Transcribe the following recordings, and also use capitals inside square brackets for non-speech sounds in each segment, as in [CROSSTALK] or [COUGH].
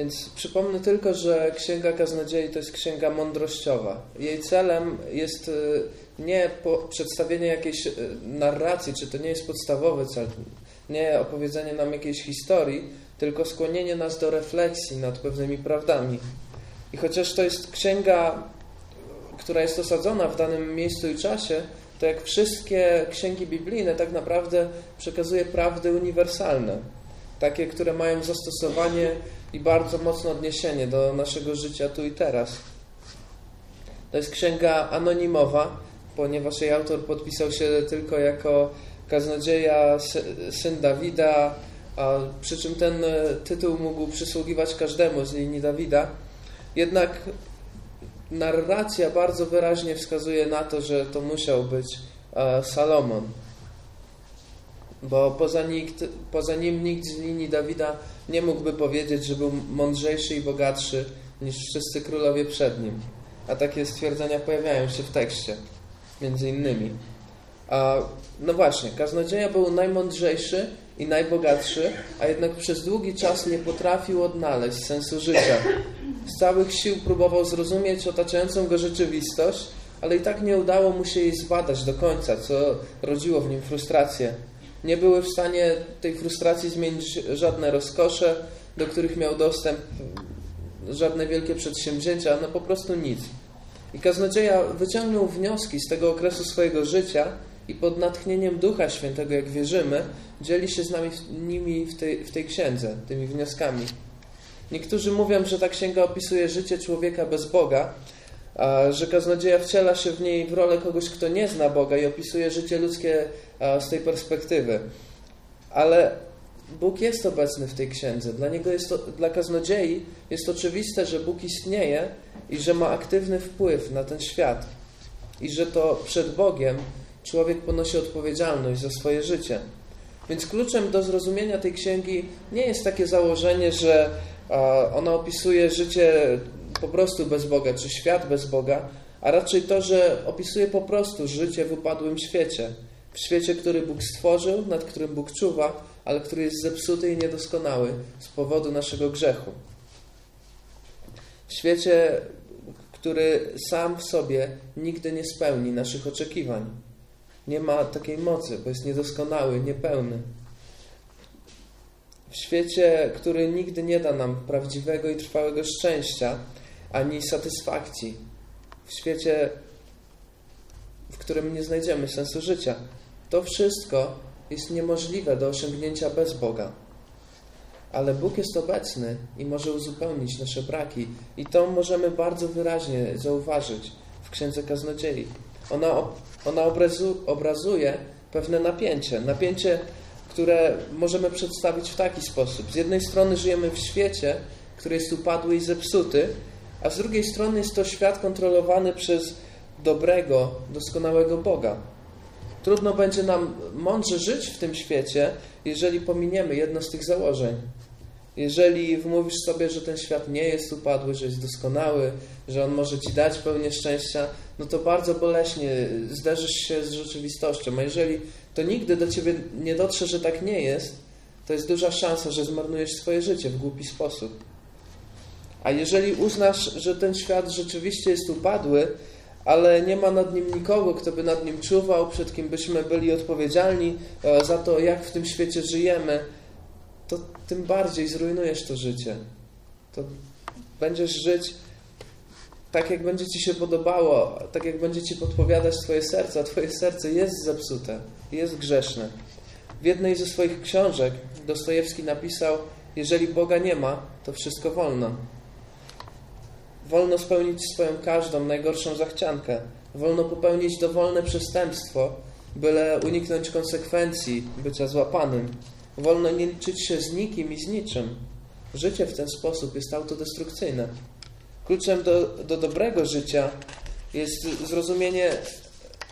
Więc przypomnę tylko, że Księga Kaznodziei to jest księga mądrościowa. Jej celem jest y, nie przedstawienie jakiejś y, narracji, czy to nie jest podstawowy cel, nie opowiedzenie nam jakiejś historii, tylko skłonienie nas do refleksji nad pewnymi prawdami. I chociaż to jest księga, która jest osadzona w danym miejscu i czasie, to jak wszystkie księgi biblijne tak naprawdę przekazuje prawdy uniwersalne. Takie, które mają zastosowanie i bardzo mocne odniesienie do naszego życia tu i teraz. To jest księga anonimowa, ponieważ jej autor podpisał się tylko jako kaznodzieja, syn Dawida, a przy czym ten e, tytuł mógł przysługiwać każdemu z linii Dawida. Jednak narracja bardzo wyraźnie wskazuje na to, że to musiał być e, Salomon. Bo poza, nikt, poza nim nikt z linii Dawida nie mógłby powiedzieć, że był mądrzejszy i bogatszy niż wszyscy królowie przed nim. A takie stwierdzenia pojawiają się w tekście, między innymi. A, no właśnie, kaznodzieja był najmądrzejszy i najbogatszy, a jednak przez długi czas nie potrafił odnaleźć sensu życia. Z całych sił próbował zrozumieć otaczającą go rzeczywistość, ale i tak nie udało mu się jej zbadać do końca, co rodziło w nim frustrację. Nie były w stanie tej frustracji zmienić żadne rozkosze, do których miał dostęp, żadne wielkie przedsięwzięcia, no po prostu nic. I kaznodzieja wyciągnął wnioski z tego okresu swojego życia i pod natchnieniem Ducha Świętego, jak wierzymy, dzieli się z nami nimi w tej, w tej księdze, tymi wnioskami. Niektórzy mówią, że ta księga opisuje życie człowieka bez Boga, że kaznodzieja wciela się w niej w rolę kogoś, kto nie zna Boga i opisuje życie ludzkie z tej perspektywy. Ale Bóg jest obecny w tej księdze. Dla niego jest to, dla kaznodziei jest oczywiste, że Bóg istnieje i że ma aktywny wpływ na ten świat. I że to przed Bogiem człowiek ponosi odpowiedzialność za swoje życie. Więc kluczem do zrozumienia tej księgi nie jest takie założenie, że ona opisuje życie po prostu bez Boga, czy świat bez Boga, a raczej to, że opisuje po prostu życie w upadłym świecie. W świecie, który Bóg stworzył, nad którym Bóg czuwa, ale który jest zepsuty i niedoskonały z powodu naszego grzechu. W świecie, który sam w sobie nigdy nie spełni naszych oczekiwań. Nie ma takiej mocy, bo jest niedoskonały, niepełny. W świecie, który nigdy nie da nam prawdziwego i trwałego szczęścia ani satysfakcji. W świecie, w którym nie znajdziemy sensu życia. To wszystko jest niemożliwe do osiągnięcia bez Boga. Ale Bóg jest obecny i może uzupełnić nasze braki. I to możemy bardzo wyraźnie zauważyć w Księdze Kaznodziei. Ona, ona obrazu, obrazuje pewne napięcie. Napięcie, które możemy przedstawić w taki sposób. Z jednej strony żyjemy w świecie, który jest upadły i zepsuty, a z drugiej strony jest to świat kontrolowany przez dobrego, doskonałego Boga. Trudno będzie nam mądrze żyć w tym świecie, jeżeli pominiemy jedno z tych założeń. Jeżeli wmówisz sobie, że ten świat nie jest upadły, że jest doskonały, że on może ci dać pełnię szczęścia, no to bardzo boleśnie zderzysz się z rzeczywistością. A jeżeli to nigdy do ciebie nie dotrze, że tak nie jest, to jest duża szansa, że zmarnujesz swoje życie w głupi sposób. A jeżeli uznasz, że ten świat rzeczywiście jest upadły, ale nie ma nad nim nikogo, kto by nad nim czuwał, przed kim byśmy byli odpowiedzialni e, za to, jak w tym świecie żyjemy, to tym bardziej zrujnujesz to życie. To będziesz żyć tak, jak będzie Ci się podobało, tak, jak będzie Ci podpowiadać Twoje serce, a Twoje serce jest zepsute, jest grzeszne. W jednej ze swoich książek Dostojewski napisał, jeżeli Boga nie ma, to wszystko wolno. Wolno spełnić swoją każdą najgorszą zachciankę. Wolno popełnić dowolne przestępstwo, byle uniknąć konsekwencji bycia złapanym. Wolno nie liczyć się z nikim i z niczym. Życie w ten sposób jest autodestrukcyjne. Kluczem do, do dobrego życia jest zrozumienie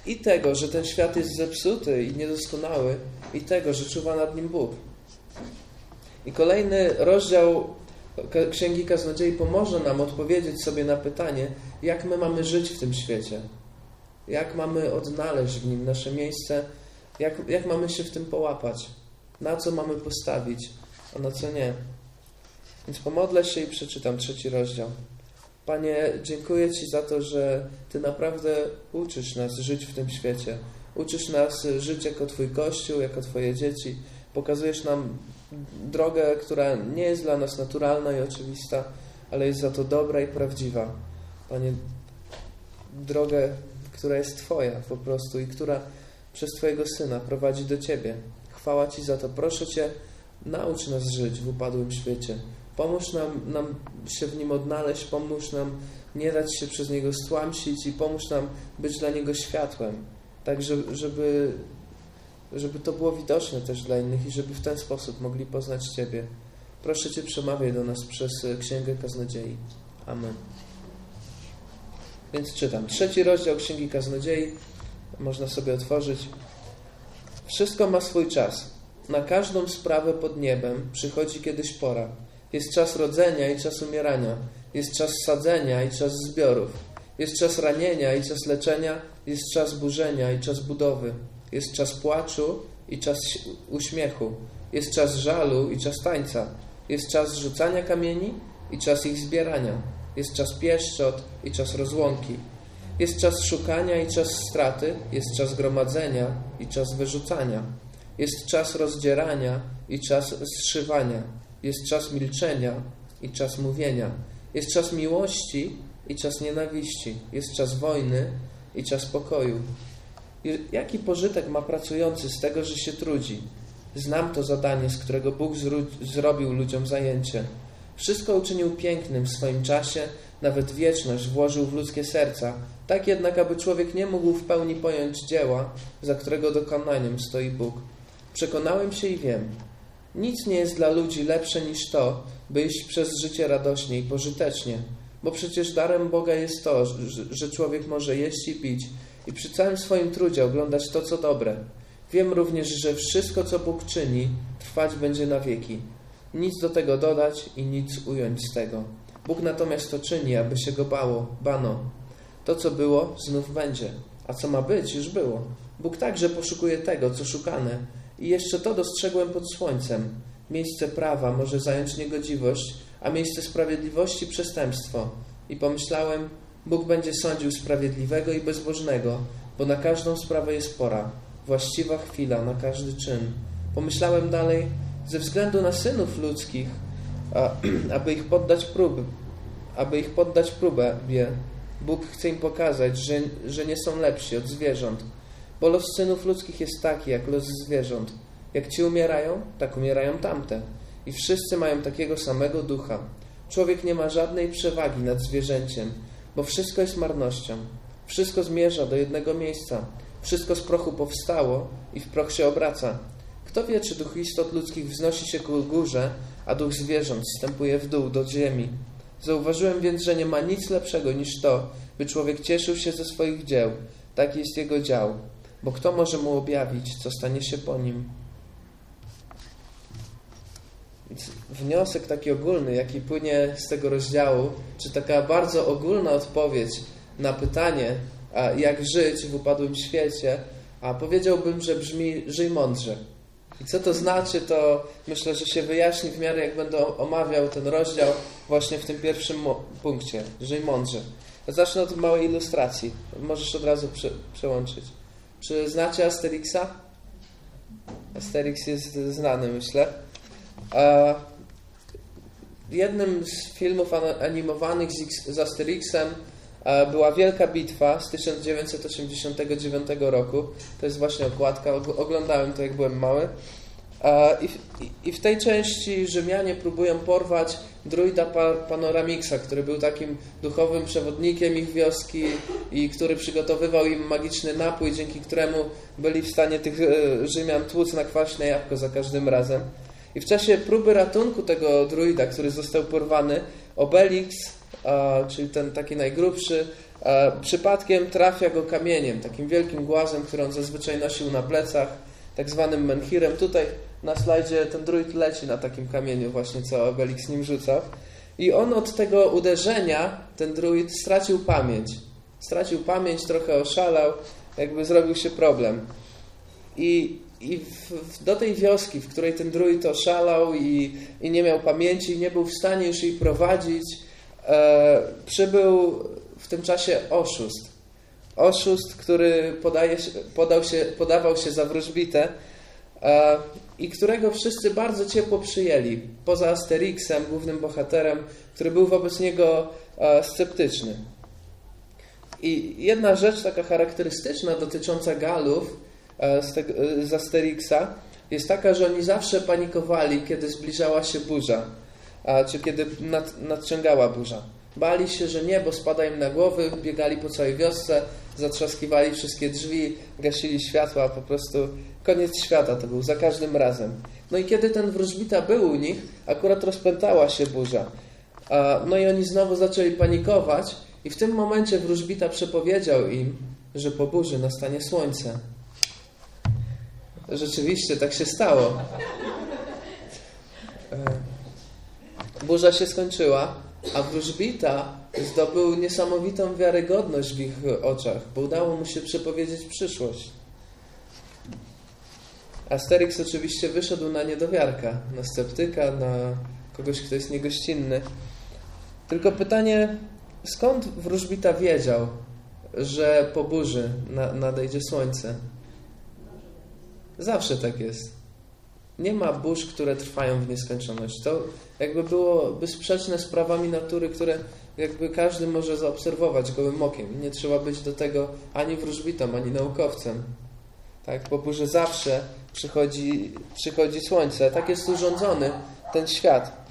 i tego, że ten świat jest zepsuty i niedoskonały, i tego, że czuwa nad nim Bóg. I kolejny rozdział Księgi Kaznodziei pomoże nam odpowiedzieć sobie na pytanie, jak my mamy żyć w tym świecie, jak mamy odnaleźć w nim nasze miejsce, jak, jak mamy się w tym połapać, na co mamy postawić, a na co nie. Więc pomodlę się i przeczytam trzeci rozdział. Panie, dziękuję Ci za to, że Ty naprawdę uczysz nas żyć w tym świecie. Uczysz nas żyć jako Twój Kościół, jako Twoje dzieci. Pokazujesz nam drogę, która nie jest dla nas naturalna i oczywista, ale jest za to dobra i prawdziwa. Panie, drogę, która jest Twoja po prostu i która przez Twojego Syna prowadzi do Ciebie. Chwała Ci za to. Proszę Cię, naucz nas żyć w upadłym świecie. Pomóż nam, nam się w nim odnaleźć, pomóż nam nie dać się przez niego stłamsić i pomóż nam być dla niego światłem. Tak, żeby, żeby to było widoczne też dla innych i żeby w ten sposób mogli poznać Ciebie. Proszę Cię, przemawiaj do nas przez Księgę Kaznodziei. Amen. Więc czytam. Trzeci rozdział Księgi Kaznodziei. Można sobie otworzyć. Wszystko ma swój czas. Na każdą sprawę pod niebem przychodzi kiedyś pora. Jest czas rodzenia i czas umierania. Jest czas sadzenia i czas zbiorów. Jest czas ranienia i czas leczenia. Jest czas burzenia i czas budowy. Jest czas płaczu i czas uśmiechu. Jest czas żalu i czas tańca. Jest czas rzucania kamieni i czas ich zbierania. Jest czas pieszczot i czas rozłąki. Jest czas szukania i czas straty. Jest czas gromadzenia i czas wyrzucania. Jest czas rozdzierania i czas zszywania. Jest czas milczenia i czas mówienia. Jest czas miłości i czas nienawiści. Jest czas wojny i czas pokoju. Jaki pożytek ma pracujący z tego, że się trudzi? Znam to zadanie, z którego Bóg zrobił ludziom zajęcie. Wszystko uczynił pięknym w swoim czasie, nawet wieczność włożył w ludzkie serca, tak jednak, aby człowiek nie mógł w pełni pojąć dzieła, za którego dokonaniem stoi Bóg. Przekonałem się i wiem, nic nie jest dla ludzi lepsze niż to, by iść przez życie radośnie i pożytecznie, bo przecież darem Boga jest to, że człowiek może jeść i pić i przy całym swoim trudzie oglądać to, co dobre. Wiem również, że wszystko, co Bóg czyni, trwać będzie na wieki. Nic do tego dodać i nic ująć z tego. Bóg natomiast to czyni, aby się go bało, bano. To, co było, znów będzie, a co ma być, już było. Bóg także poszukuje tego, co szukane, i jeszcze to dostrzegłem pod słońcem. Miejsce prawa może zająć niegodziwość, a miejsce sprawiedliwości przestępstwo. I pomyślałem, Bóg będzie sądził sprawiedliwego i bezbożnego, bo na każdą sprawę jest pora, właściwa chwila na każdy czyn. Pomyślałem dalej, ze względu na synów ludzkich, a, [CLEARS THROAT] aby ich poddać próby, aby ich poddać próbę, Bóg chce im pokazać, że, że nie są lepsi od zwierząt, bo los synów ludzkich jest taki, jak los zwierząt. Jak ci umierają, tak umierają tamte. I wszyscy mają takiego samego ducha. Człowiek nie ma żadnej przewagi nad zwierzęciem, bo wszystko jest marnością. Wszystko zmierza do jednego miejsca. Wszystko z prochu powstało i w proch się obraca. Kto wie, czy duch istot ludzkich wznosi się ku górze, a duch zwierząt wstępuje w dół do ziemi. Zauważyłem więc, że nie ma nic lepszego niż to, by człowiek cieszył się ze swoich dzieł. Taki jest jego dział bo kto może mu objawić, co stanie się po nim? Wniosek taki ogólny, jaki płynie z tego rozdziału, czy taka bardzo ogólna odpowiedź na pytanie, jak żyć w upadłym świecie, a powiedziałbym, że brzmi żyj mądrze. I co to znaczy, to myślę, że się wyjaśni w miarę jak będę omawiał ten rozdział właśnie w tym pierwszym punkcie. Żyj mądrze. Zacznę od małej ilustracji. Możesz od razu prze przełączyć. Czy znacie Asterixa? Asterix jest znany, myślę. Jednym z filmów animowanych z Asterixem była Wielka Bitwa z 1989 roku. To jest właśnie okładka. Oglądałem to, jak byłem mały. I w, I w tej części Rzymianie próbują porwać druida Panoramixa, który był takim duchowym przewodnikiem ich wioski i który przygotowywał im magiczny napój, dzięki któremu byli w stanie tych e, Rzymian tłuc na kwaśne jabłko za każdym razem. I w czasie próby ratunku tego druida, który został porwany, Obelix, czyli ten taki najgrubszy, przypadkiem trafia go kamieniem, takim wielkim głazem, który on zazwyczaj nosił na plecach, tak zwanym menhirem. Tutaj na slajdzie ten druid leci na takim kamieniu właśnie, co Obelix nim rzucał. I on od tego uderzenia, ten druid stracił pamięć. Stracił pamięć, trochę oszalał, jakby zrobił się problem. I i w, w, do tej wioski, w której ten druid oszalał i, i nie miał pamięci, nie był w stanie już jej prowadzić, e, przybył w tym czasie oszust. Oszust, który podaje, podał się, podawał się za wróżbitę e, i którego wszyscy bardzo ciepło przyjęli, poza Asterixem, głównym bohaterem, który był wobec niego e, sceptyczny. I jedna rzecz taka charakterystyczna dotycząca Galów e, z, te, e, z Asterixa jest taka, że oni zawsze panikowali, kiedy zbliżała się burza, czy kiedy nad, nadciągała burza. Bali się, że niebo spada im na głowy, biegali po całej wiosce, zatrzaskiwali wszystkie drzwi, gasili światła, po prostu koniec świata to był za każdym razem. No i kiedy ten wróżbita był u nich, akurat rozpętała się burza. No i oni znowu zaczęli panikować i w tym momencie wróżbita przepowiedział im, że po burzy nastanie słońce. Rzeczywiście tak się stało. E, burza się skończyła, a wróżbita zdobył niesamowitą wiarygodność w ich oczach, bo udało mu się przepowiedzieć przyszłość. Asterix oczywiście wyszedł na niedowiarka, na sceptyka, na kogoś, kto jest niegościnny. Tylko pytanie, skąd wróżbita wiedział, że po burzy nadejdzie słońce? Zawsze tak jest. Nie ma burz, które trwają w nieskończoność. To jakby byłoby sprzeczne z prawami natury, które jakby każdy może zaobserwować gołym okiem. Nie trzeba być do tego ani wróżbitą, ani naukowcem. Tak? Po burzy zawsze przychodzi, przychodzi słońce. Tak jest urządzony ten świat.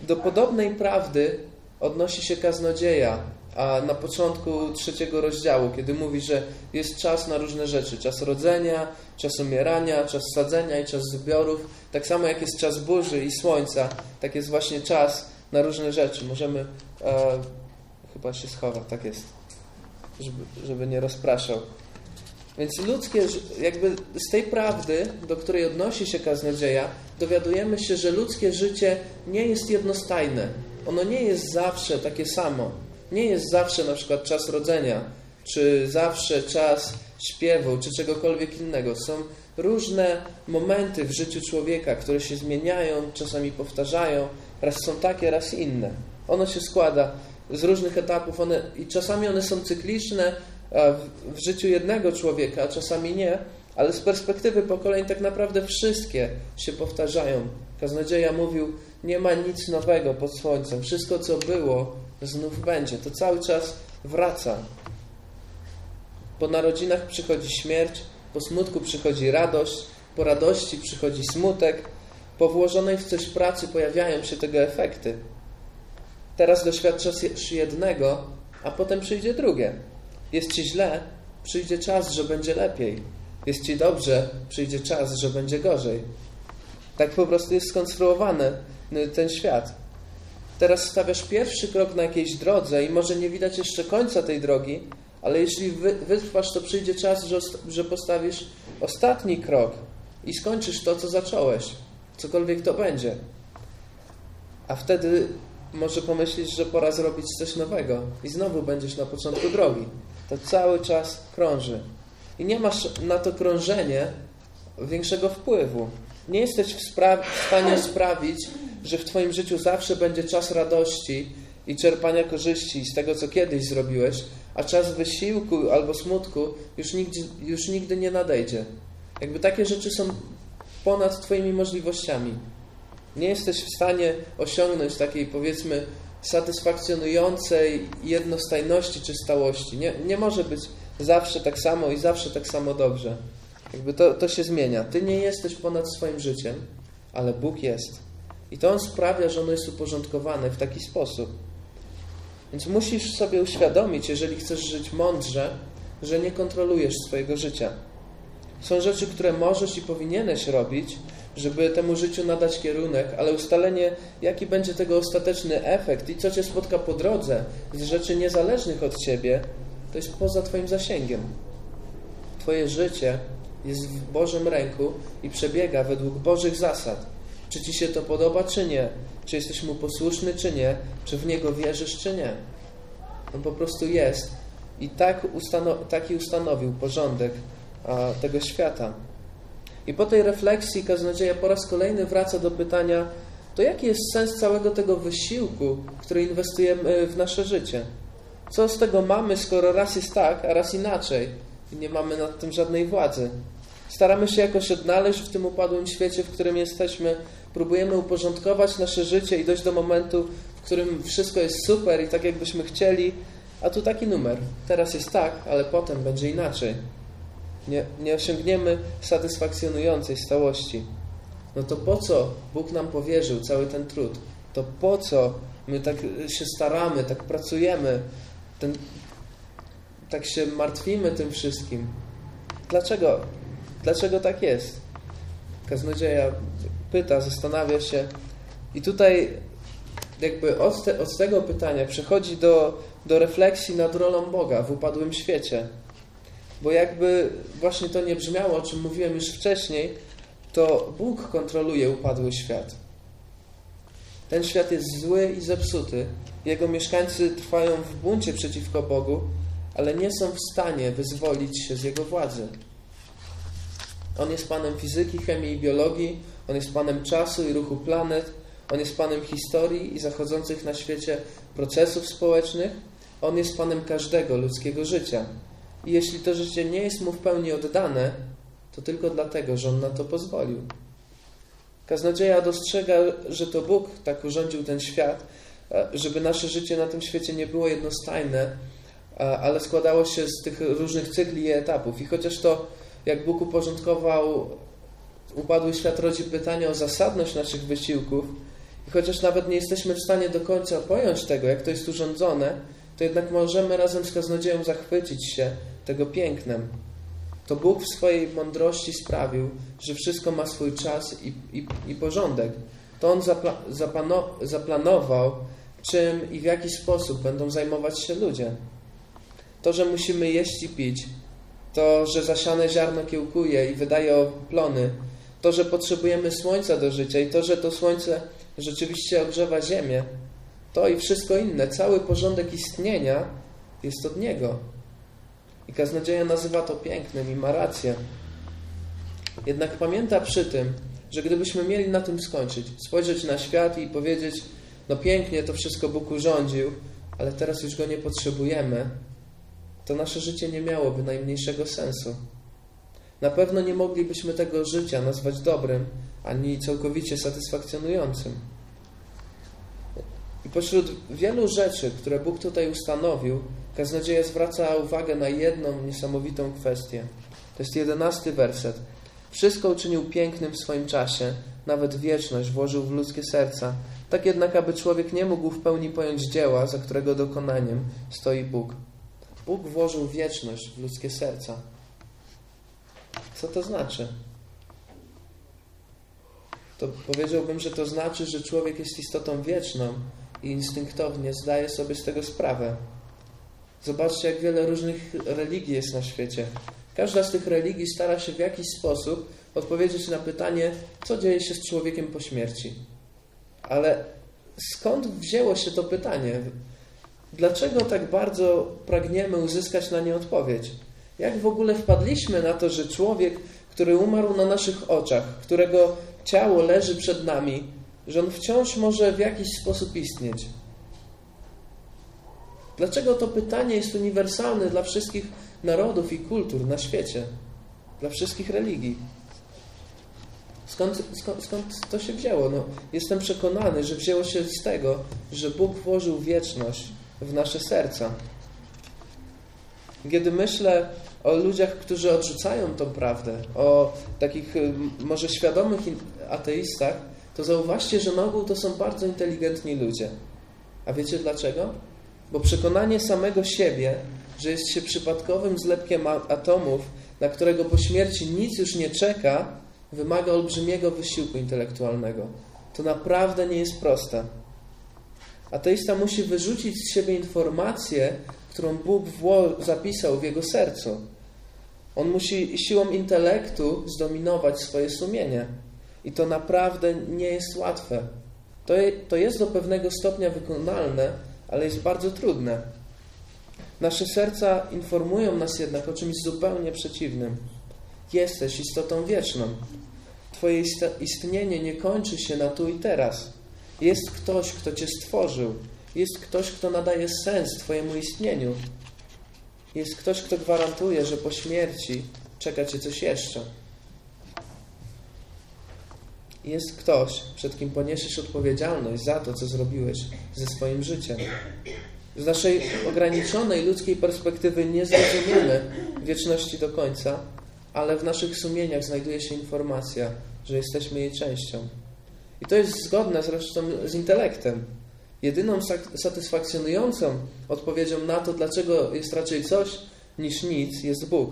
Do podobnej prawdy odnosi się kaznodzieja, a na początku trzeciego rozdziału, kiedy mówi, że jest czas na różne rzeczy. Czas rodzenia, czas umierania, czas sadzenia i czas zbiorów. Tak samo jak jest czas burzy i słońca, tak jest właśnie czas na różne rzeczy. Możemy... E, chyba się schowa, tak jest. Żeby, żeby nie rozpraszał. Więc ludzkie, jakby z tej prawdy, do której odnosi się kaznodzieja, dowiadujemy się, że ludzkie życie nie jest jednostajne. Ono nie jest zawsze takie samo. Nie jest zawsze na przykład czas rodzenia, czy zawsze czas śpiewu, czy czegokolwiek innego. Są różne momenty w życiu człowieka, które się zmieniają, czasami powtarzają, raz są takie, raz inne. Ono się składa z różnych etapów one, i czasami one są cykliczne, w życiu jednego człowieka, a czasami nie, ale z perspektywy pokoleń tak naprawdę wszystkie się powtarzają. Kaznodzieja mówił, nie ma nic nowego pod słońcem. Wszystko, co było, znów będzie. To cały czas wraca. Po narodzinach przychodzi śmierć, po smutku przychodzi radość, po radości przychodzi smutek, po włożonej w coś pracy pojawiają się tego efekty. Teraz doświadczasz jednego, a potem przyjdzie drugie. Jest ci źle, przyjdzie czas, że będzie lepiej. Jest ci dobrze, przyjdzie czas, że będzie gorzej. Tak po prostu jest skonstruowany y, ten świat. Teraz stawiasz pierwszy krok na jakiejś drodze i może nie widać jeszcze końca tej drogi, ale jeśli wytrwasz, to przyjdzie czas, że, postawisz ostatni krok i skończysz to, co zacząłeś, cokolwiek to będzie. A wtedy może pomyślisz, że pora zrobić coś nowego i znowu będziesz na początku drogi to cały czas krąży. I nie masz na to krążenie większego wpływu. Nie jesteś w, w stanie sprawić, że w Twoim życiu zawsze będzie czas radości i czerpania korzyści z tego, co kiedyś zrobiłeś, a czas wysiłku albo smutku już nigdy, już nigdy nie nadejdzie. Jakby takie rzeczy są ponad Twoimi możliwościami. Nie jesteś w stanie osiągnąć takiej, powiedzmy, satysfakcjonującej jednostajności czy stałości. Nie, nie może być zawsze tak samo i zawsze tak samo dobrze. Jakby to, to się zmienia. Ty nie jesteś ponad swoim życiem, ale Bóg jest. I to On sprawia, że ono jest uporządkowane w taki sposób. Więc musisz sobie uświadomić, jeżeli chcesz żyć mądrze, że nie kontrolujesz swojego życia. Są rzeczy, które możesz i powinieneś robić, żeby temu życiu nadać kierunek, ale ustalenie, jaki będzie tego ostateczny efekt i co cię spotka po drodze z rzeczy niezależnych od ciebie, to jest poza Twoim zasięgiem. Twoje życie jest w Bożym ręku i przebiega według Bożych zasad. Czy Ci się to podoba, czy nie? Czy jesteś Mu posłuszny, czy nie? Czy w Niego wierzysz, czy nie? On po prostu jest. I tak ustano taki ustanowił porządek a, tego świata. I po tej refleksji kaznodzieja po raz kolejny wraca do pytania, to jaki jest sens całego tego wysiłku, który inwestujemy w nasze życie? Co z tego mamy, skoro raz jest tak, a raz inaczej i nie mamy nad tym żadnej władzy? Staramy się jakoś odnaleźć w tym upadłym świecie, w którym jesteśmy, próbujemy uporządkować nasze życie i dojść do momentu, w którym wszystko jest super i tak jakbyśmy chcieli, a tu taki numer. Teraz jest tak, ale potem będzie inaczej. Nie, nie osiągniemy satysfakcjonującej stałości. No to po co Bóg nam powierzył cały ten trud? To po co my tak się staramy, tak pracujemy, ten, tak się martwimy tym wszystkim? Dlaczego? Dlaczego tak jest? Kaznodzieja pyta, zastanawia się i tutaj jakby od, te, od tego pytania przechodzi do, do refleksji nad rolą Boga w upadłym świecie. Bo jakby właśnie to nie brzmiało, o czym mówiłem już wcześniej, to Bóg kontroluje upadły świat. Ten świat jest zły i zepsuty. Jego mieszkańcy trwają w buncie przeciwko Bogu, ale nie są w stanie wyzwolić się z Jego władzy. On jest Panem fizyki, chemii i biologii, On jest Panem czasu i ruchu planet, On jest Panem historii i zachodzących na świecie procesów społecznych, On jest Panem każdego ludzkiego życia. I jeśli to życie nie jest Mu w pełni oddane, to tylko dlatego, że On na to pozwolił. Kaznodzieja dostrzega, że to Bóg tak urządził ten świat, żeby nasze życie na tym świecie nie było jednostajne, ale składało się z tych różnych cykli i etapów. I chociaż to, jak Bóg uporządkował upadły świat, rodzi pytanie o zasadność naszych wysiłków, i chociaż nawet nie jesteśmy w stanie do końca pojąć tego, jak to jest urządzone, to jednak możemy razem z kaznodzieją zachwycić się tego pięknem. To Bóg w swojej mądrości sprawił, że wszystko ma swój czas i, i, i porządek. To On zapla, zapano, zaplanował, czym i w jaki sposób będą zajmować się ludzie. To, że musimy jeść i pić, to, że zasiane ziarno kiełkuje i wydaje plony, to, że potrzebujemy słońca do życia i to, że to słońce rzeczywiście ogrzewa ziemię, to i wszystko inne, cały porządek istnienia jest od Niego. I kaznodzieja nazywa to pięknym i ma rację. Jednak pamięta przy tym, że gdybyśmy mieli na tym skończyć, spojrzeć na świat i powiedzieć, no pięknie to wszystko Bóg urządził, ale teraz już Go nie potrzebujemy, to nasze życie nie miałoby najmniejszego sensu. Na pewno nie moglibyśmy tego życia nazwać dobrym, ani całkowicie satysfakcjonującym. I pośród wielu rzeczy, które Bóg tutaj ustanowił, kaznodzieja zwraca uwagę na jedną niesamowitą kwestię. To jest jedenasty werset. Wszystko uczynił pięknym w swoim czasie, nawet wieczność włożył w ludzkie serca. Tak jednak, aby człowiek nie mógł w pełni pojąć dzieła, za którego dokonaniem stoi Bóg. Bóg włożył wieczność w ludzkie serca. Co to znaczy? To powiedziałbym, że to znaczy, że człowiek jest istotą wieczną i instynktownie zdaje sobie z tego sprawę. Zobaczcie, jak wiele różnych religii jest na świecie. Każda z tych religii stara się w jakiś sposób odpowiedzieć na pytanie, co dzieje się z człowiekiem po śmierci. Ale skąd wzięło się to pytanie? Dlaczego tak bardzo pragniemy uzyskać na nie odpowiedź? Jak w ogóle wpadliśmy na to, że człowiek, który umarł na naszych oczach, którego ciało leży przed nami, że on wciąż może w jakiś sposób istnieć? Dlaczego to pytanie jest uniwersalne dla wszystkich narodów i kultur na świecie, dla wszystkich religii? Skąd, skąd, skąd to się wzięło? No, jestem przekonany, że wzięło się z tego, że Bóg włożył wieczność w nasze serca. Kiedy myślę o ludziach, którzy odrzucają tą prawdę, o takich może świadomych ateistach, to zauważcie, że na ogół to są bardzo inteligentni ludzie. A wiecie dlaczego? Bo przekonanie samego siebie, że jest się przypadkowym zlepkiem atomów, na którego po śmierci nic już nie czeka, wymaga olbrzymiego wysiłku intelektualnego. To naprawdę nie jest proste. Ateista musi wyrzucić z siebie informację, którą Bóg zapisał w jego sercu. On musi siłą intelektu zdominować swoje sumienie. I to naprawdę nie jest łatwe. To, to jest do pewnego stopnia wykonalne, ale jest bardzo trudne. Nasze serca informują nas jednak o czymś zupełnie przeciwnym. Jesteś istotą wieczną. Twoje istnienie nie kończy się na tu i teraz. Jest ktoś, kto Cię stworzył. Jest ktoś, kto nadaje sens Twojemu istnieniu. Jest ktoś, kto gwarantuje, że po śmierci czeka Cię coś jeszcze. Jest ktoś, przed kim poniesiesz odpowiedzialność za to, co zrobiłeś ze swoim życiem. Z naszej ograniczonej ludzkiej perspektywy nie zrozumiemy wieczności do końca, ale w naszych sumieniach znajduje się informacja, że jesteśmy jej częścią. I to jest zgodne zresztą z intelektem. Jedyną satysfakcjonującą odpowiedzią na to, dlaczego jest raczej coś niż nic, jest Bóg.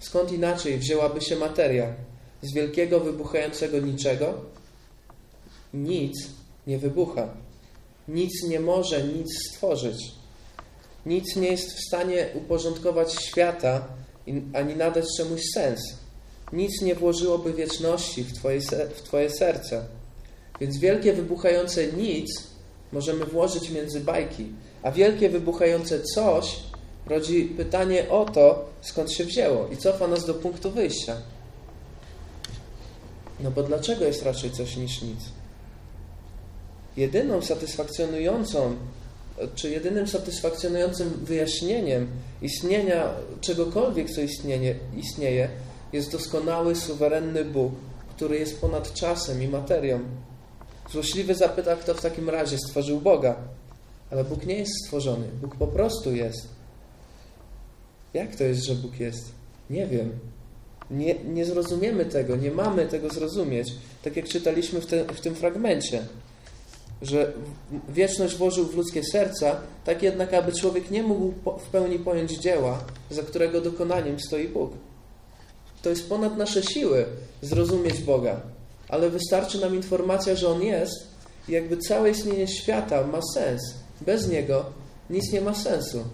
Skąd inaczej wzięłaby się materia? Z wielkiego, wybuchającego niczego? Nic nie wybucha. Nic nie może nic stworzyć. Nic nie jest w stanie uporządkować świata ani nadać czemuś sens. Nic nie włożyłoby wieczności w twoje, w twoje serce. Więc wielkie, wybuchające nic możemy włożyć między bajki, a wielkie, wybuchające coś rodzi pytanie o to, skąd się wzięło i cofa nas do punktu wyjścia. No bo dlaczego jest raczej coś niż nic? Jedyną satysfakcjonującą, czy jedynym satysfakcjonującym wyjaśnieniem istnienia czegokolwiek, co istnieje, istnieje jest doskonały, suwerenny Bóg, który jest ponad czasem i materią. Złośliwy zapyta, kto w takim razie stworzył Boga. Ale Bóg nie jest stworzony. Bóg po prostu jest. Jak to jest, że Bóg jest? Nie wiem. Nie, nie zrozumiemy tego, nie mamy tego zrozumieć. Tak jak czytaliśmy w, te, w tym fragmencie, że wieczność włożył w ludzkie serca, tak jednak, aby człowiek nie mógł w pełni pojąć dzieła, za którego dokonaniem stoi Bóg. To jest ponad nasze siły zrozumieć Boga, ale wystarczy nam informacja, że On jest i jakby całe istnienie świata ma sens. Bez Niego nic nie ma sensu.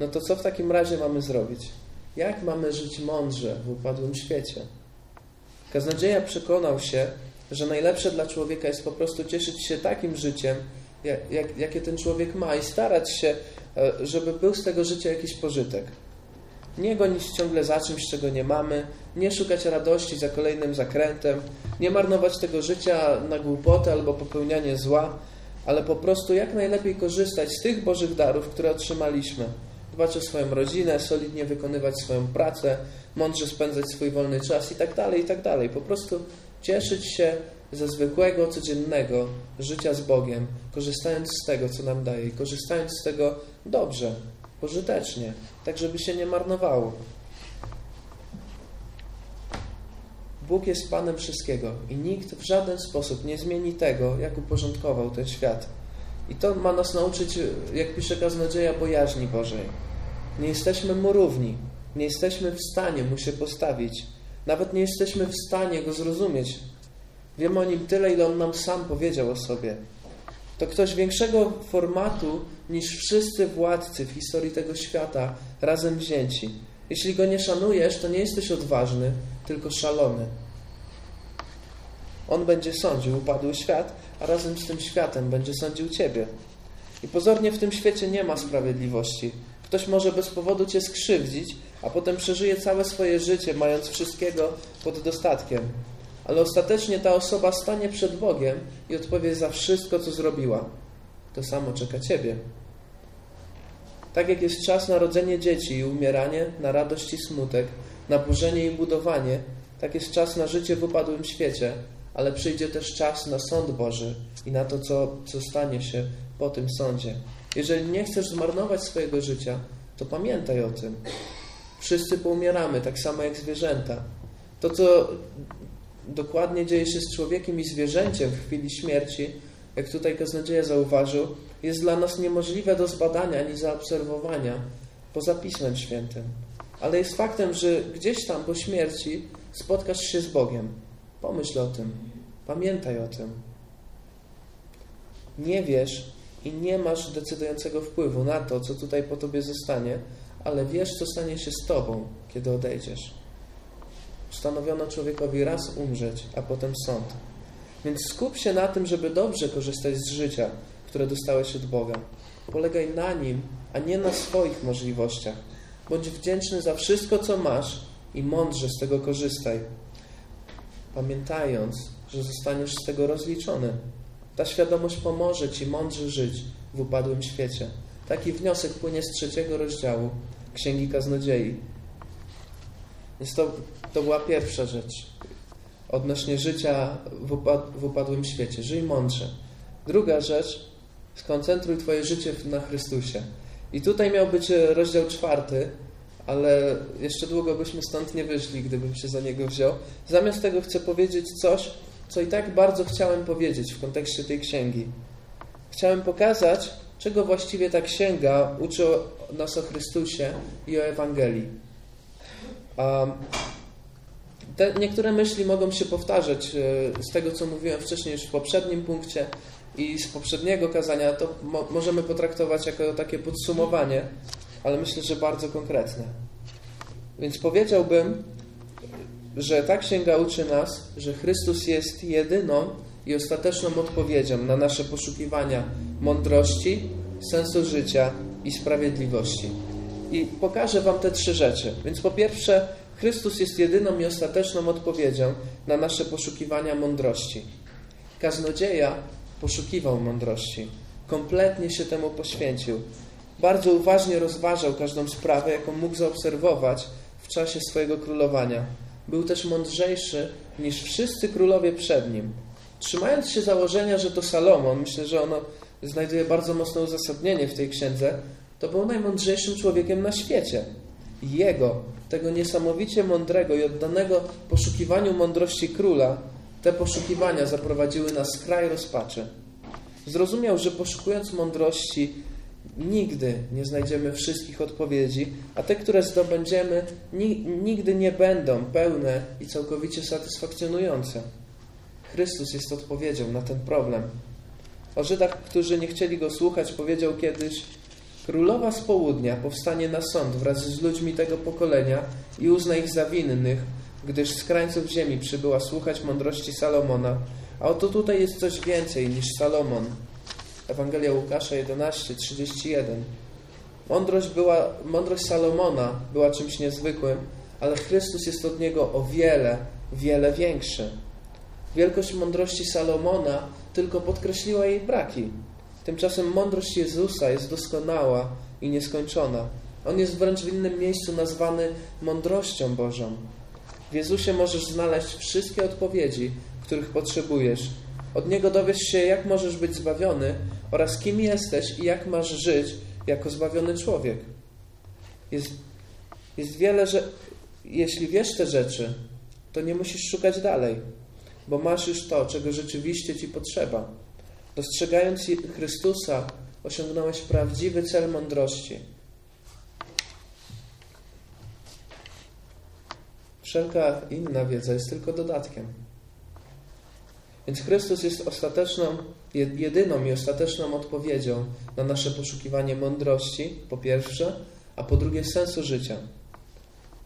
No to co w takim razie mamy zrobić? Jak mamy żyć mądrze w upadłym świecie? Kaznodzieja przekonał się, że najlepsze dla człowieka jest po prostu cieszyć się takim życiem, jak, jak, jakie ten człowiek ma i starać się, e, żeby był z tego życia jakiś pożytek. Nie gonić ciągle za czymś, czego nie mamy, nie szukać radości za kolejnym zakrętem, nie marnować tego życia na głupotę albo popełnianie zła, ale po prostu jak najlepiej korzystać z tych Bożych darów, które otrzymaliśmy dbać o swoją rodzinę, solidnie wykonywać swoją pracę, mądrze spędzać swój wolny czas i tak dalej, i tak dalej. Po prostu cieszyć się ze zwykłego, codziennego życia z Bogiem, korzystając z tego, co nam daje i korzystając z tego dobrze, pożytecznie, tak żeby się nie marnowało. Bóg jest Panem wszystkiego i nikt w żaden sposób nie zmieni tego, jak uporządkował ten świat. I to ma nas nauczyć, jak pisze kaznodzieja, bojaźni Bożej. Nie jesteśmy mu równi. Nie jesteśmy w stanie mu się postawić. Nawet nie jesteśmy w stanie go zrozumieć. Wiemy o nim tyle, ile on nam sam powiedział o sobie. To ktoś większego formatu niż wszyscy władcy w historii tego świata razem wzięci. Jeśli go nie szanujesz, to nie jesteś odważny, tylko szalony. On będzie sądził upadły świat, a razem z tym światem będzie sądził ciebie. I pozornie w tym świecie nie ma sprawiedliwości. Ktoś może bez powodu cię skrzywdzić, a potem przeżyje całe swoje życie, mając wszystkiego pod dostatkiem. Ale ostatecznie ta osoba stanie przed Bogiem i odpowie za wszystko, co zrobiła. To samo czeka ciebie. Tak jak jest czas na rodzenie dzieci i umieranie, na radość i smutek, na burzenie i budowanie, tak jest czas na życie w upadłym świecie, ale przyjdzie też czas na sąd Boży i na to, co, co stanie się po tym sądzie. Jeżeli nie chcesz zmarnować swojego życia, to pamiętaj o tym. Wszyscy poumieramy, tak samo jak zwierzęta. To, co dokładnie dzieje się z człowiekiem i zwierzęciem w chwili śmierci, jak tutaj kaznodzieja zauważył, jest dla nas niemożliwe do zbadania ani zaobserwowania poza Pismem Świętym. Ale jest faktem, że gdzieś tam po śmierci spotkasz się z Bogiem. Pomyśl o tym. Pamiętaj o tym. Nie wiesz i nie masz decydującego wpływu na to, co tutaj po tobie zostanie, ale wiesz, co stanie się z tobą, kiedy odejdziesz. Ustanowiono człowiekowi raz umrzeć, a potem sąd. Więc skup się na tym, żeby dobrze korzystać z życia, które dostałeś od Boga. Polegaj na Nim, a nie na swoich możliwościach. Bądź wdzięczny za wszystko, co masz i mądrze z tego korzystaj, pamiętając, że zostaniesz z tego rozliczony. Ta świadomość pomoże Ci mądrze żyć w upadłym świecie. Taki wniosek płynie z trzeciego rozdziału Księgi Kaznodziei. Więc to, to była pierwsza rzecz odnośnie życia w, upad w upadłym świecie. Żyj mądrze. Druga rzecz, skoncentruj Twoje życie na Chrystusie. I tutaj miał być rozdział czwarty, ale jeszcze długo byśmy stąd nie wyszli, gdybym się za niego wziął. Zamiast tego chcę powiedzieć coś, co i tak bardzo chciałem powiedzieć w kontekście tej księgi. Chciałem pokazać, czego właściwie ta księga uczy nas o Chrystusie i o Ewangelii. Te niektóre myśli mogą się powtarzać e, z tego, co mówiłem wcześniej już w poprzednim punkcie i z poprzedniego kazania. To mo możemy potraktować jako takie podsumowanie, ale myślę, że bardzo konkretne. Więc powiedziałbym, że ta księga uczy nas, że Chrystus jest jedyną i ostateczną odpowiedzią na nasze poszukiwania mądrości, sensu życia i sprawiedliwości. I pokażę Wam te trzy rzeczy. Więc po pierwsze, Chrystus jest jedyną i ostateczną odpowiedzią na nasze poszukiwania mądrości. Kaznodzieja poszukiwał mądrości. Kompletnie się temu poświęcił. Bardzo uważnie rozważał każdą sprawę, jaką mógł zaobserwować w czasie swojego królowania. Był też mądrzejszy niż wszyscy królowie przed nim. Trzymając się założenia, że to Salomon, myślę, że ono znajduje bardzo mocne uzasadnienie w tej księdze, to był najmądrzejszym człowiekiem na świecie. Jego, tego niesamowicie mądrego i oddanego poszukiwaniu mądrości króla, te poszukiwania zaprowadziły na skraj rozpaczy. Zrozumiał, że poszukując mądrości, nigdy nie znajdziemy wszystkich odpowiedzi, a te, które zdobędziemy, nigdy nie będą pełne i całkowicie satysfakcjonujące. Chrystus jest odpowiedzią na ten problem. O Żydach, którzy nie chcieli go słuchać, powiedział kiedyś: Królowa z południa powstanie na sąd wraz z ludźmi tego pokolenia i uzna ich za winnych, gdyż z krańców ziemi przybyła słuchać mądrości Salomona. A oto tutaj jest coś więcej niż Salomon. Ewangelia Łukasza 11, 31. Mądrość, była, mądrość Salomona była czymś niezwykłym, ale Chrystus jest od niego o wiele, wiele większy. Wielkość mądrości Salomona tylko podkreśliła jej braki. Tymczasem mądrość Jezusa jest doskonała i nieskończona. On jest wręcz w innym miejscu nazwany mądrością Bożą. W Jezusie możesz znaleźć wszystkie odpowiedzi, których potrzebujesz. Od Niego dowiesz się, jak możesz być zbawiony oraz kim jesteś i jak masz żyć jako zbawiony człowiek. Jest, jest wiele, że jeśli wiesz te rzeczy, to nie musisz szukać dalej, bo masz już to, czego rzeczywiście Ci potrzeba. Dostrzegając Chrystusa, osiągnąłeś prawdziwy cel mądrości. Wszelka inna wiedza jest tylko dodatkiem. Więc Chrystus jest ostateczną, jedyną i ostateczną odpowiedzią na nasze poszukiwanie mądrości, po pierwsze, a po drugie sensu życia.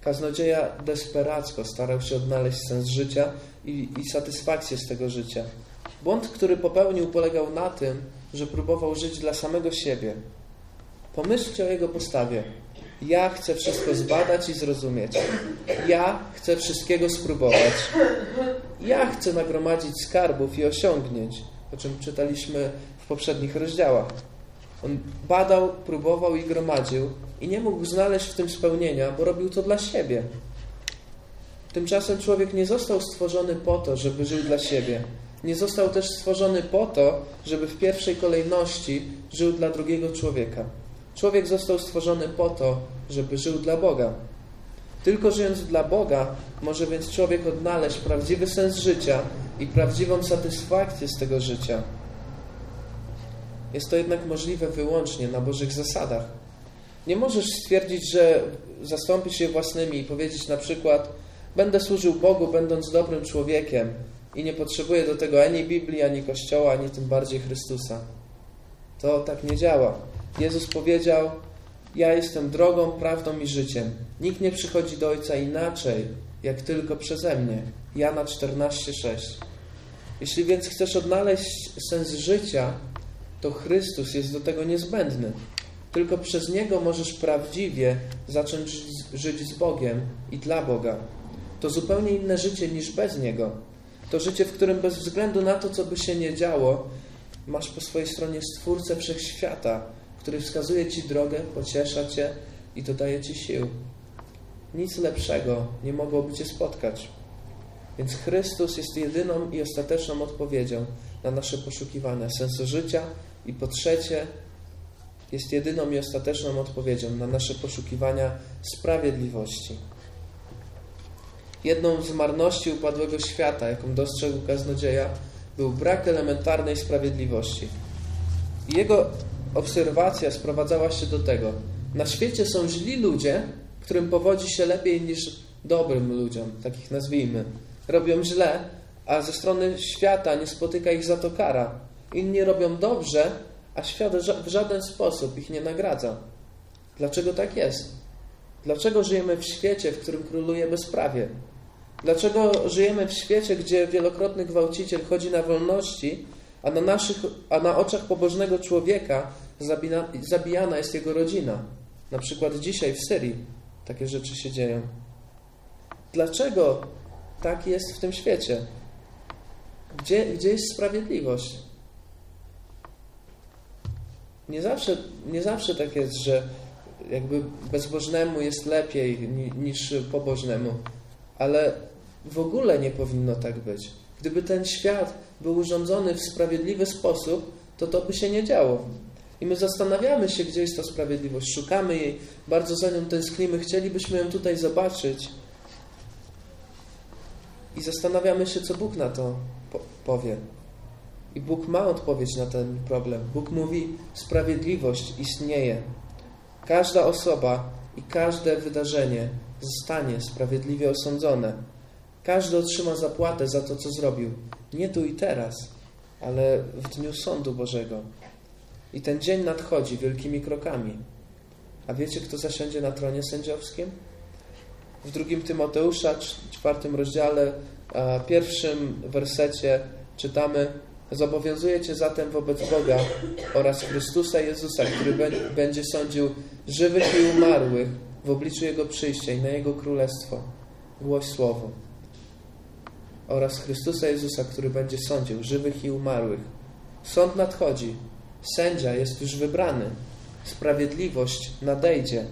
Kaznodzieja desperacko starał się odnaleźć sens życia i, i satysfakcję z tego życia. Błąd, który popełnił, polegał na tym, że próbował żyć dla samego siebie. Pomyślcie o jego postawie. Ja chcę wszystko zbadać i zrozumieć. Ja chcę wszystkiego spróbować. Ja chcę nagromadzić skarbów i osiągnięć, o czym czytaliśmy w poprzednich rozdziałach. On badał, próbował i gromadził i nie mógł znaleźć w tym spełnienia, bo robił to dla siebie. Tymczasem człowiek nie został stworzony po to, żeby żył dla siebie. Nie został też stworzony po to, żeby w pierwszej kolejności żył dla drugiego człowieka. Człowiek został stworzony po to, żeby żył dla Boga. Tylko żyjąc dla Boga, może więc człowiek odnaleźć prawdziwy sens życia i prawdziwą satysfakcję z tego życia. Jest to jednak możliwe wyłącznie na Bożych zasadach. Nie możesz stwierdzić, że zastąpisz je własnymi i powiedzieć na przykład: Będę służył Bogu, będąc dobrym człowiekiem, i nie potrzebuje do tego ani Biblii, ani Kościoła, ani tym bardziej Chrystusa. To tak nie działa. Jezus powiedział: Ja jestem drogą, prawdą i życiem. Nikt nie przychodzi do Ojca inaczej, jak tylko przeze mnie. Jana 14:6. Jeśli więc chcesz odnaleźć sens życia, to Chrystus jest do tego niezbędny. Tylko przez Niego możesz prawdziwie zacząć żyć z Bogiem i dla Boga. To zupełnie inne życie niż bez Niego. To życie, w którym bez względu na to, co by się nie działo, masz po swojej stronie Stwórcę Wszechświata, który wskazuje Ci drogę, pociesza Cię i dodaje Ci sił. Nic lepszego nie mogłoby Cię spotkać. Więc Chrystus jest jedyną i ostateczną odpowiedzią na nasze poszukiwania sensu życia i po trzecie jest jedyną i ostateczną odpowiedzią na nasze poszukiwania sprawiedliwości. Jedną z marności upadłego świata, jaką dostrzegł kaznodzieja, był brak elementarnej sprawiedliwości. Jego obserwacja sprowadzała się do tego. Na świecie są źli ludzie, którym powodzi się lepiej niż dobrym ludziom, takich nazwijmy. Robią źle, a ze strony świata nie spotyka ich za to kara. Inni robią dobrze, a świat w żaden sposób ich nie nagradza. Dlaczego tak jest? Dlaczego żyjemy w świecie, w którym króluje bezprawie? Dlaczego żyjemy w świecie, gdzie wielokrotny gwałciciel chodzi na wolności, a na, naszych, a na oczach pobożnego człowieka zabina, zabijana jest jego rodzina? Na przykład dzisiaj w Syrii takie rzeczy się dzieją. Dlaczego tak jest w tym świecie? Gdzie, gdzie jest sprawiedliwość? Nie zawsze, nie zawsze tak jest, że jakby bezbożnemu jest lepiej niż pobożnemu, ale w ogóle nie powinno tak być. Gdyby ten świat był urządzony w sprawiedliwy sposób, to to by się nie działo. I my zastanawiamy się, gdzie jest ta sprawiedliwość, szukamy jej, bardzo za nią tęsknimy, chcielibyśmy ją tutaj zobaczyć. I zastanawiamy się, co Bóg na to powie. I Bóg ma odpowiedź na ten problem. Bóg mówi: Sprawiedliwość istnieje. Każda osoba i każde wydarzenie zostanie sprawiedliwie osądzone. Każdy otrzyma zapłatę za to, co zrobił. Nie tu i teraz, ale w dniu sądu Bożego. I ten dzień nadchodzi wielkimi krokami. A wiecie, kto zasiądzie na tronie sędziowskim? W drugim Tymoteusza, czwartym rozdziale, pierwszym wersecie czytamy Zobowiązuję Cię zatem wobec Boga oraz Chrystusa Jezusa, który będzie sądził żywych i umarłych w obliczu Jego przyjścia i na Jego królestwo. Głoś Słowo. Oraz Chrystusa Jezusa, który będzie sądził żywych i umarłych. Sąd nadchodzi. Sędzia jest już wybrany. Sprawiedliwość nadejdzie.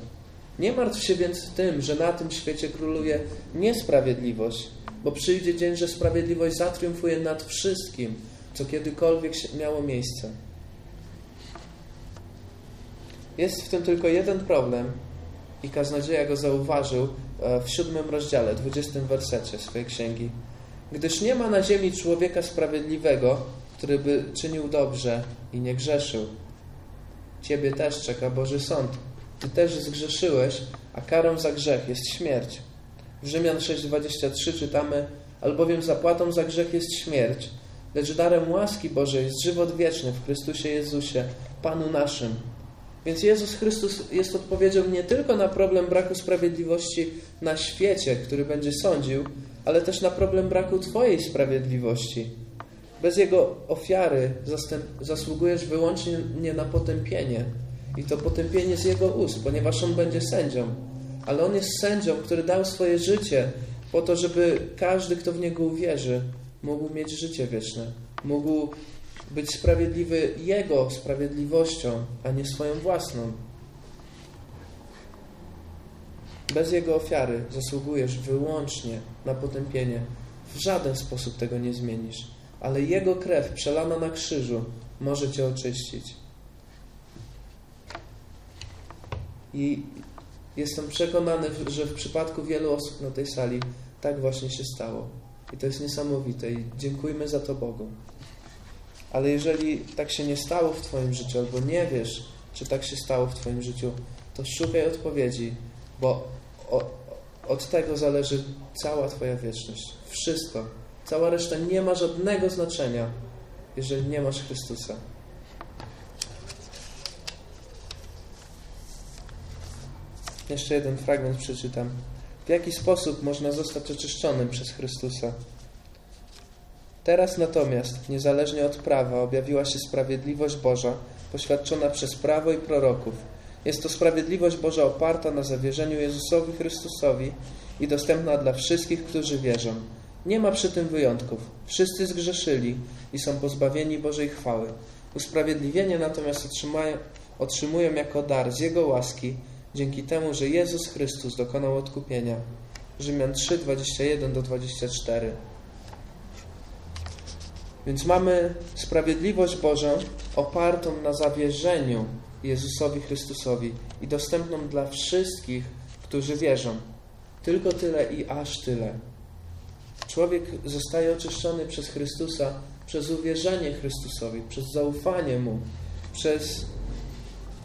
Nie martw się więc tym, że na tym świecie króluje niesprawiedliwość, bo przyjdzie dzień, że sprawiedliwość zatriumfuje nad wszystkim, co kiedykolwiek miało miejsce. Jest w tym tylko jeden problem i kaznodzieja go zauważył e, w siódmym rozdziale, dwudziestym wersecie swojej księgi. Gdyż nie ma na ziemi człowieka sprawiedliwego, który by czynił dobrze i nie grzeszył. Ciebie też czeka Boży Sąd. Ty też zgrzeszyłeś, a karą za grzech jest śmierć. W Rzymian 6,23 czytamy, albowiem zapłatą za grzech jest śmierć, lecz darem łaski Bożej jest żywot wieczny w Chrystusie Jezusie, Panu naszym. Więc Jezus Chrystus jest odpowiedzią nie tylko na problem braku sprawiedliwości na świecie, który będzie sądził, ale też na problem braku Twojej sprawiedliwości. Bez Jego ofiary zasługujesz wyłącznie nie na potępienie. I to potępienie z Jego ust, ponieważ On będzie sędzią. Ale On jest sędzią, który dał swoje życie po to, żeby każdy, kto w Niego uwierzy, mógł mieć życie wieczne, mógł być sprawiedliwy Jego sprawiedliwością, a nie swoją własną. Bez Jego ofiary zasługujesz wyłącznie na potępienie. W żaden sposób tego nie zmienisz, ale Jego krew przelana na krzyżu może Cię oczyścić. I jestem przekonany, że w przypadku wielu osób na tej sali tak właśnie się stało. I to jest niesamowite i dziękujmy za to Bogu. Ale jeżeli tak się nie stało w Twoim życiu, albo nie wiesz, czy tak się stało w Twoim życiu, to szukaj odpowiedzi, bo od tego zależy cała Twoja wieczność. Wszystko. Cała reszta nie ma żadnego znaczenia, jeżeli nie masz Chrystusa. Jeszcze jeden fragment przeczytam. W jaki sposób można zostać oczyszczonym przez Chrystusa? Teraz natomiast, niezależnie od prawa, objawiła się sprawiedliwość Boża, poświadczona przez prawo i proroków. Jest to sprawiedliwość Boża oparta na zawierzeniu Jezusowi Chrystusowi i dostępna dla wszystkich, którzy wierzą. Nie ma przy tym wyjątków. Wszyscy zgrzeszyli i są pozbawieni Bożej chwały. Usprawiedliwienie natomiast otrzymają, otrzymują jako dar z Jego łaski, dzięki temu, że Jezus Chrystus dokonał odkupienia. Rzymian 3, 21 do 24. Więc mamy sprawiedliwość Bożą opartą na zawierzeniu Jezusowi Chrystusowi i dostępną dla wszystkich, którzy wierzą. Tylko tyle i aż tyle. Człowiek zostaje oczyszczony przez Chrystusa przez uwierzenie Chrystusowi, przez zaufanie Mu, przez,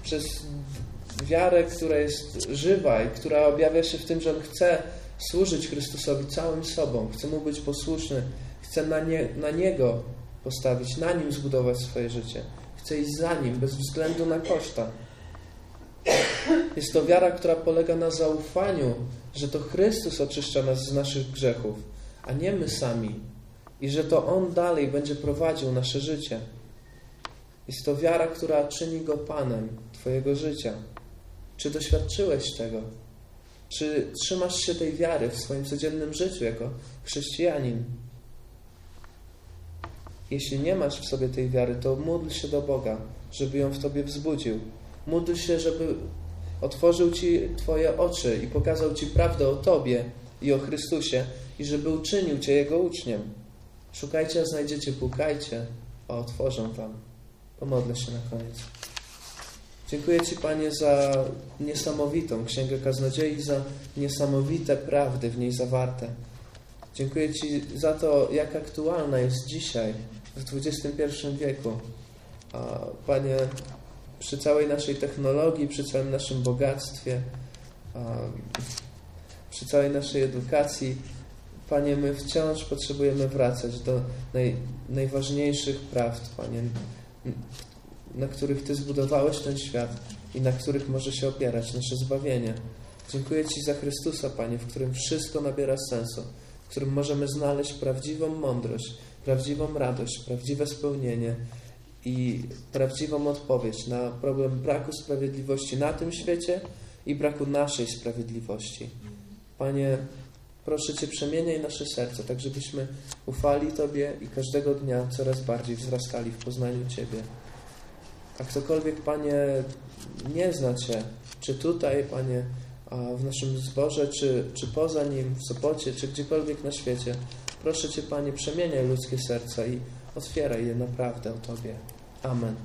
przez wiarę, która jest żywa i która objawia się w tym, że On chce służyć Chrystusowi całym sobą, chce Mu być posłuszny, chce na, nie, na Niego postawić, na Nim zbudować swoje życie. Chce iść za Nim, bez względu na koszta. Jest to wiara, która polega na zaufaniu, że to Chrystus oczyszcza nas z naszych grzechów, a nie my sami. I że to On dalej będzie prowadził nasze życie. Jest to wiara, która czyni Go Panem Twojego życia. Czy doświadczyłeś tego? Czy trzymasz się tej wiary w swoim codziennym życiu jako chrześcijanin? Jeśli nie masz w sobie tej wiary, to módl się do Boga, żeby ją w Tobie wzbudził. Módl się, żeby otworzył Ci Twoje oczy i pokazał Ci prawdę o Tobie i o Chrystusie i żeby uczynił Cię Jego uczniem. Szukajcie, a znajdziecie, pukajcie, a otworzą Wam. Pomodlę się na koniec. Dziękuję Ci, Panie, za niesamowitą Księgę Kaznodziei, za niesamowite prawdy w niej zawarte. Dziękuję Ci za to, jak aktualna jest dzisiaj, w XXI wieku. Panie, przy całej naszej technologii, przy całym naszym bogactwie, przy całej naszej edukacji, Panie, my wciąż potrzebujemy wracać do naj, najważniejszych prawd, Panie, na których Ty zbudowałeś ten świat i na których może się opierać nasze zbawienie. Dziękuję Ci za Chrystusa, Panie, w którym wszystko nabiera sensu, w którym możemy znaleźć prawdziwą mądrość, prawdziwą radość, prawdziwe spełnienie i prawdziwą odpowiedź na problem braku sprawiedliwości na tym świecie i braku naszej sprawiedliwości. Panie, proszę Cię, przemieniaj nasze serce, tak żebyśmy ufali Tobie i każdego dnia coraz bardziej wzrastali w poznaniu Ciebie. A ktokolwiek, Panie, nie zna Cię, czy tutaj, Panie, w naszym zborze, czy, czy poza nim, w Sopocie, czy gdziekolwiek na świecie, proszę Cię, Panie, przemieniaj ludzkie serca i otwieraj je naprawdę o Tobie. Amen.